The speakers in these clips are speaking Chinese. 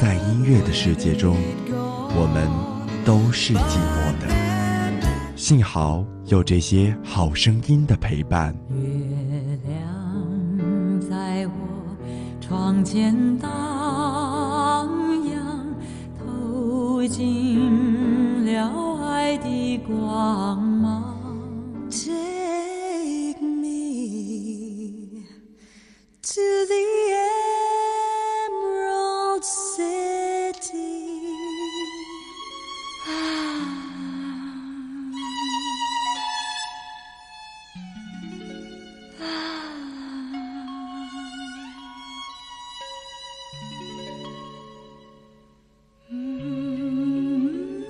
在音乐的世界中，我们都是寂寞的。幸好有这些好声音的陪伴。月亮在我窗前荡漾，透进了爱的光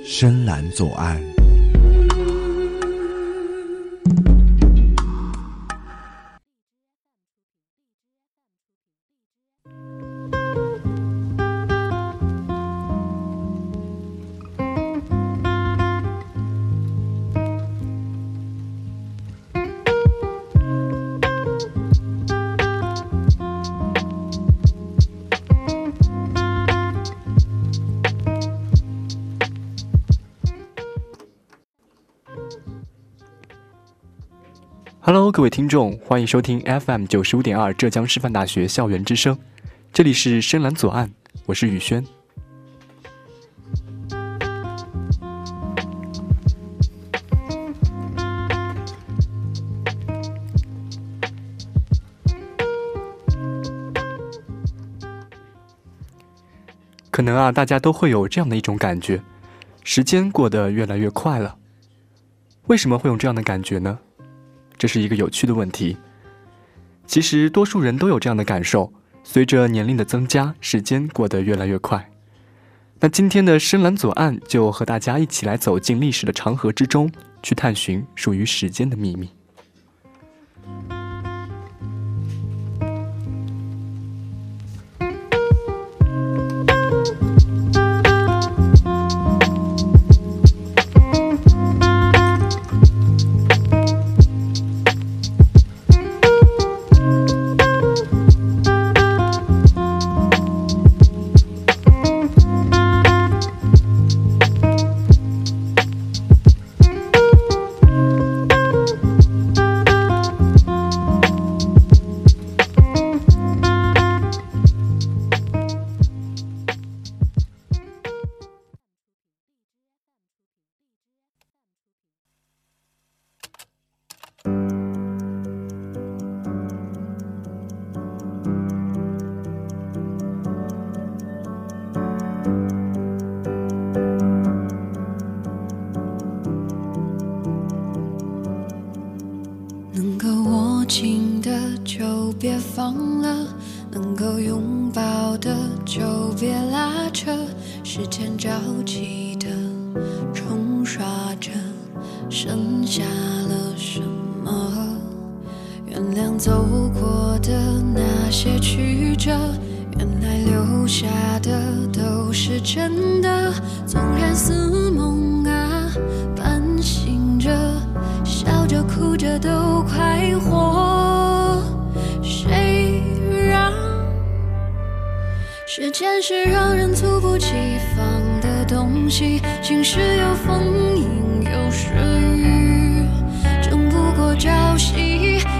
深蓝左岸。Hello，各位听众，欢迎收听 FM 九十五点二浙江师范大学校园之声，这里是深蓝左岸，我是宇轩。可能啊，大家都会有这样的一种感觉，时间过得越来越快了。为什么会有这样的感觉呢？这是一个有趣的问题。其实，多数人都有这样的感受：随着年龄的增加，时间过得越来越快。那今天的深蓝左岸就和大家一起来走进历史的长河之中，去探寻属于时间的秘密。下了什么？原谅走过的那些曲折，原来留下的都是真的。纵然似梦啊，半醒着。笑着哭着都快活，谁让时间是让人猝不及防的东西？晴时有风，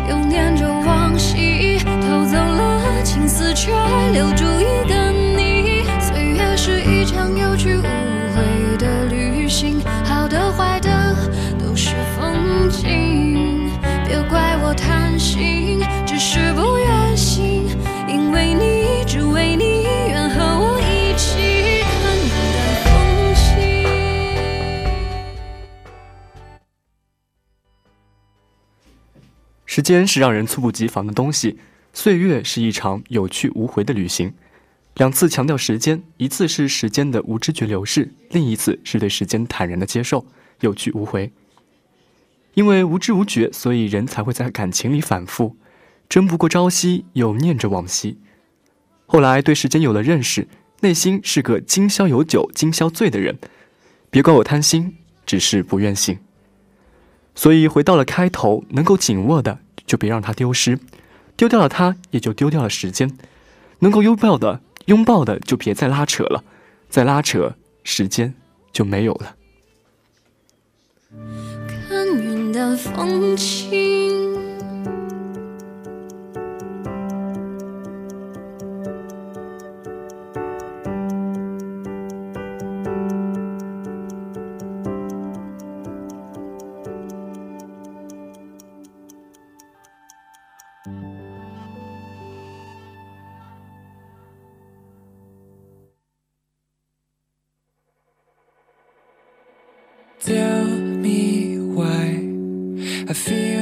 又念着往昔，偷走了青丝，却留住一个时间是让人猝不及防的东西，岁月是一场有去无回的旅行。两次强调时间，一次是时间的无知觉流逝，另一次是对时间坦然的接受，有去无回。因为无知无觉，所以人才会在感情里反复，争不过朝夕，又念着往昔。后来对时间有了认识，内心是个今宵有酒今宵醉的人。别怪我贪心，只是不愿醒。所以回到了开头，能够紧握的就别让它丢失，丢掉了它，也就丢掉了时间。能够拥抱的，拥抱的就别再拉扯了，再拉扯，时间就没有了。看云淡风轻。Tell me why I feel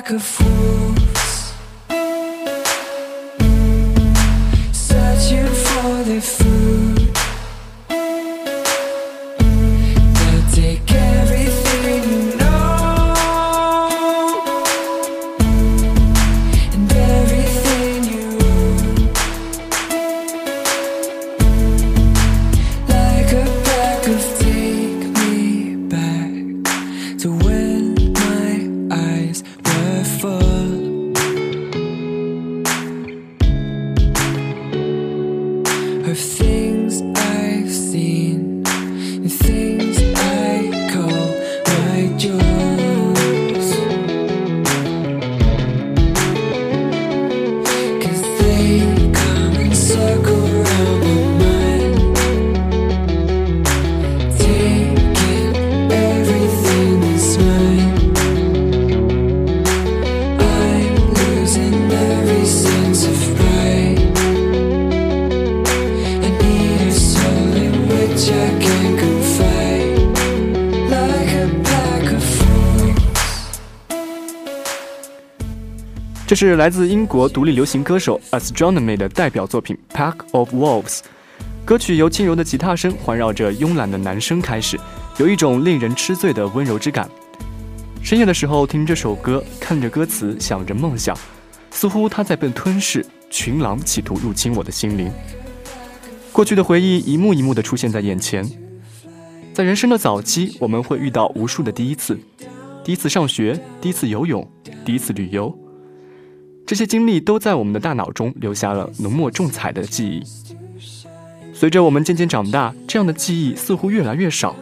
like a fool. Of things I've seen 这是来自英国独立流行歌手 Astronomy 的代表作品《Pack of Wolves》。歌曲由轻柔的吉他声环绕着慵懒的男声开始，有一种令人痴醉的温柔之感。深夜的时候听这首歌，看着歌词，想着梦想，似乎它在被吞噬，群狼企图入侵我的心灵。过去的回忆一幕一幕地出现在眼前。在人生的早期，我们会遇到无数的第一次：第一次上学，第一次游泳，第一次旅游。这些经历都在我们的大脑中留下了浓墨重彩的记忆。随着我们渐渐长大，这样的记忆似乎越来越少。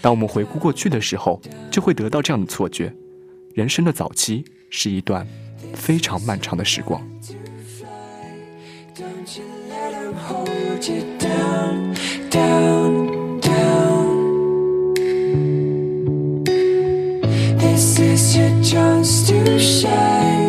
当我们回顾过去的时候，就会得到这样的错觉：人生的早期是一段非常漫长的时光。This is your chance to shine.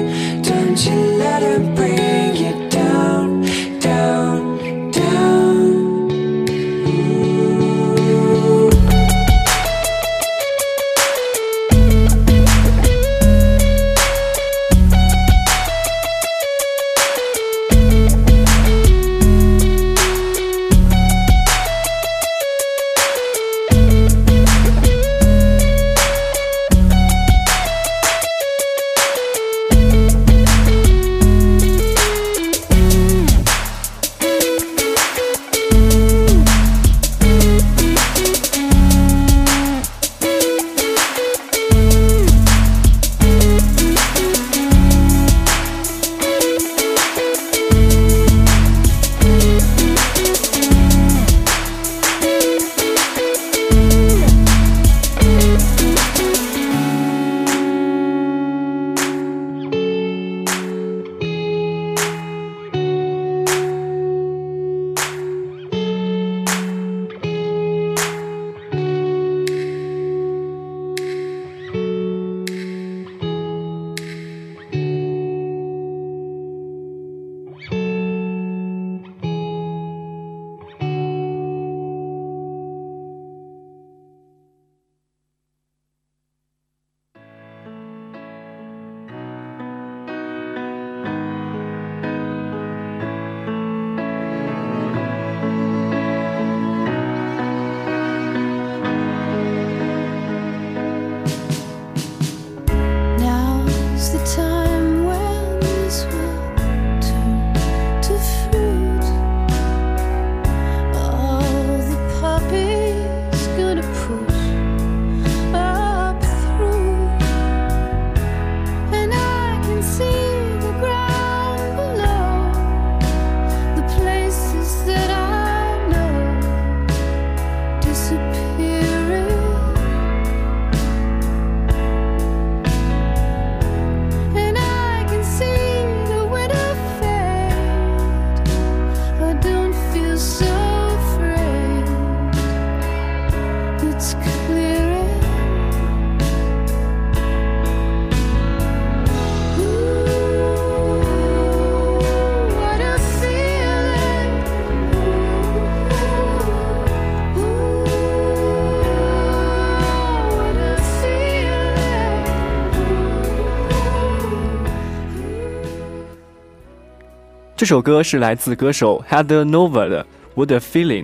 这首歌是来自歌手 Heather Nova 的《What a Feeling》。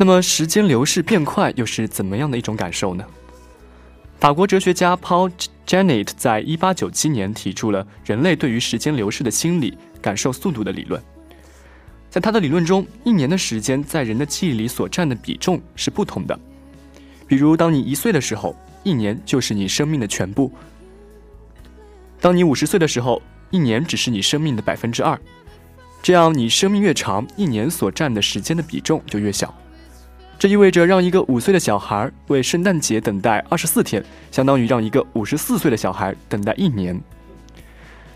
那么，时间流逝变快又是怎么样的一种感受呢？法国哲学家 Paul Janet 在一八九七年提出了人类对于时间流逝的心理感受速度的理论。在他的理论中，一年的时间在人的记忆里所占的比重是不同的。比如，当你一岁的时候，一年就是你生命的全部；当你五十岁的时候，一年只是你生命的百分之二。这样，你生命越长，一年所占的时间的比重就越小。这意味着，让一个五岁的小孩为圣诞节等待二十四天，相当于让一个五十四岁的小孩等待一年。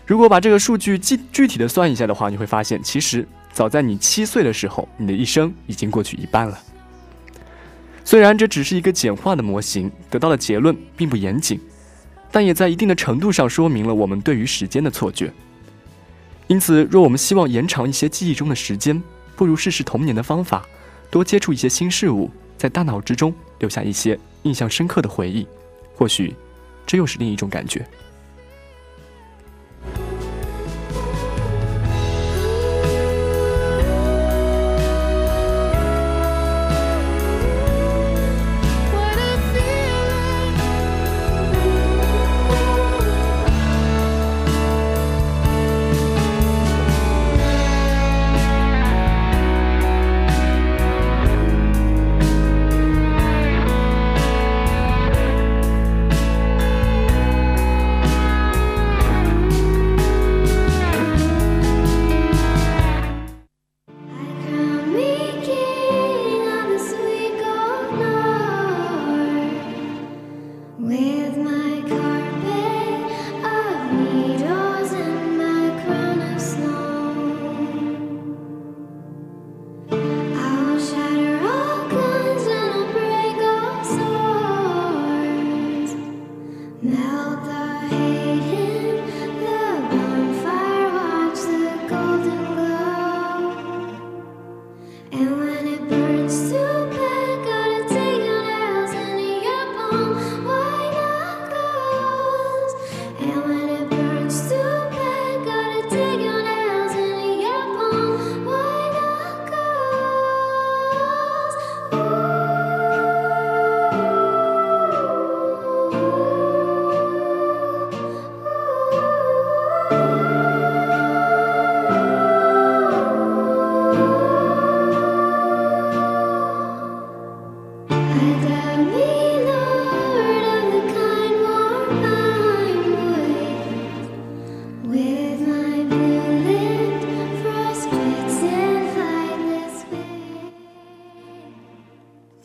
如果把这个数据具具体的算一下的话，你会发现，其实早在你七岁的时候，你的一生已经过去一半了。虽然这只是一个简化的模型，得到的结论并不严谨，但也在一定的程度上说明了我们对于时间的错觉。因此，若我们希望延长一些记忆中的时间，不如试试童年的方法。多接触一些新事物，在大脑之中留下一些印象深刻的回忆，或许这又是另一种感觉。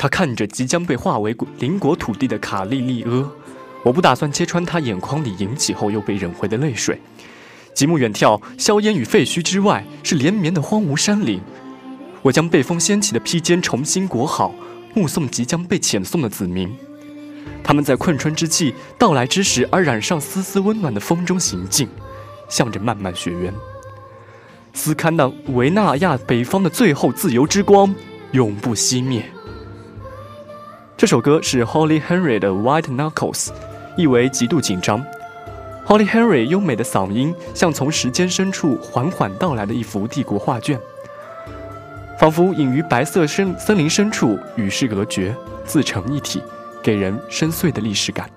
看着即将被化为邻国土地的卡利利阿，我不打算揭穿他眼眶里引起后又被忍回的泪水。极目远眺，硝烟与废墟之外是连绵的荒芜山岭。我将被风掀起的披肩重新裹好，目送即将被遣送的子民。他们在困春之际到来之时，而染上丝丝温暖的风中行进，向着漫漫雪原。斯堪的维纳亚北方的最后自由之光，永不熄灭。这首歌是 Holly Henry 的《White Knuckles》，意为极度紧张。Holly Henry 优美的嗓音像从时间深处缓缓到来的一幅帝国画卷，仿佛隐于白色森森林深处，与世隔绝，自成一体，给人深邃的历史感。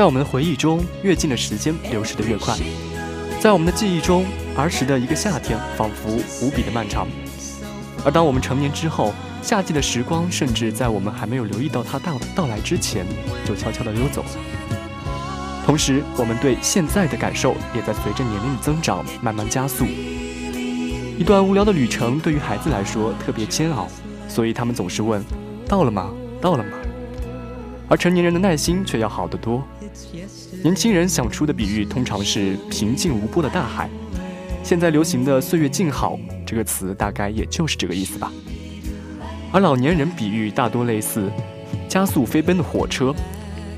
在我们的回忆中，越近的时间流逝得越快。在我们的记忆中，儿时的一个夏天仿佛无比的漫长。而当我们成年之后，夏季的时光甚至在我们还没有留意到它到到来之前，就悄悄地溜走了。同时，我们对现在的感受也在随着年龄的增长慢慢加速。一段无聊的旅程对于孩子来说特别煎熬，所以他们总是问：“到了吗？到了吗？”而成年人的耐心却要好得多。年轻人想出的比喻通常是平静无波的大海，现在流行的“岁月静好”这个词大概也就是这个意思吧。而老年人比喻大多类似加速飞奔的火车，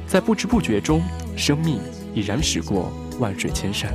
在不知不觉中，生命已然驶过万水千山。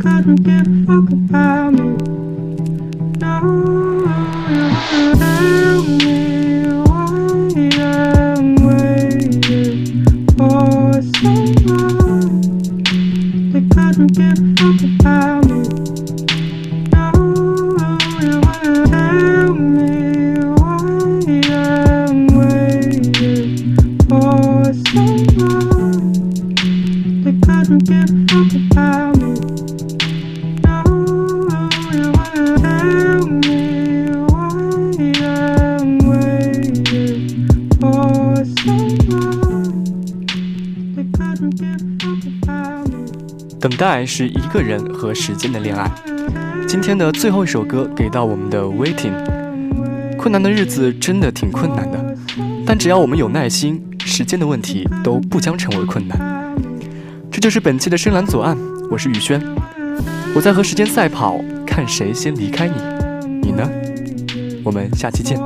Couldn't give a fuck about me. No, tell me 等待是一个人和时间的恋爱。今天的最后一首歌给到我们的 Waiting。困难的日子真的挺困难的，但只要我们有耐心，时间的问题都不将成为困难。这就是本期的深蓝左岸，我是宇轩，我在和时间赛跑，看谁先离开你，你呢？我们下期见。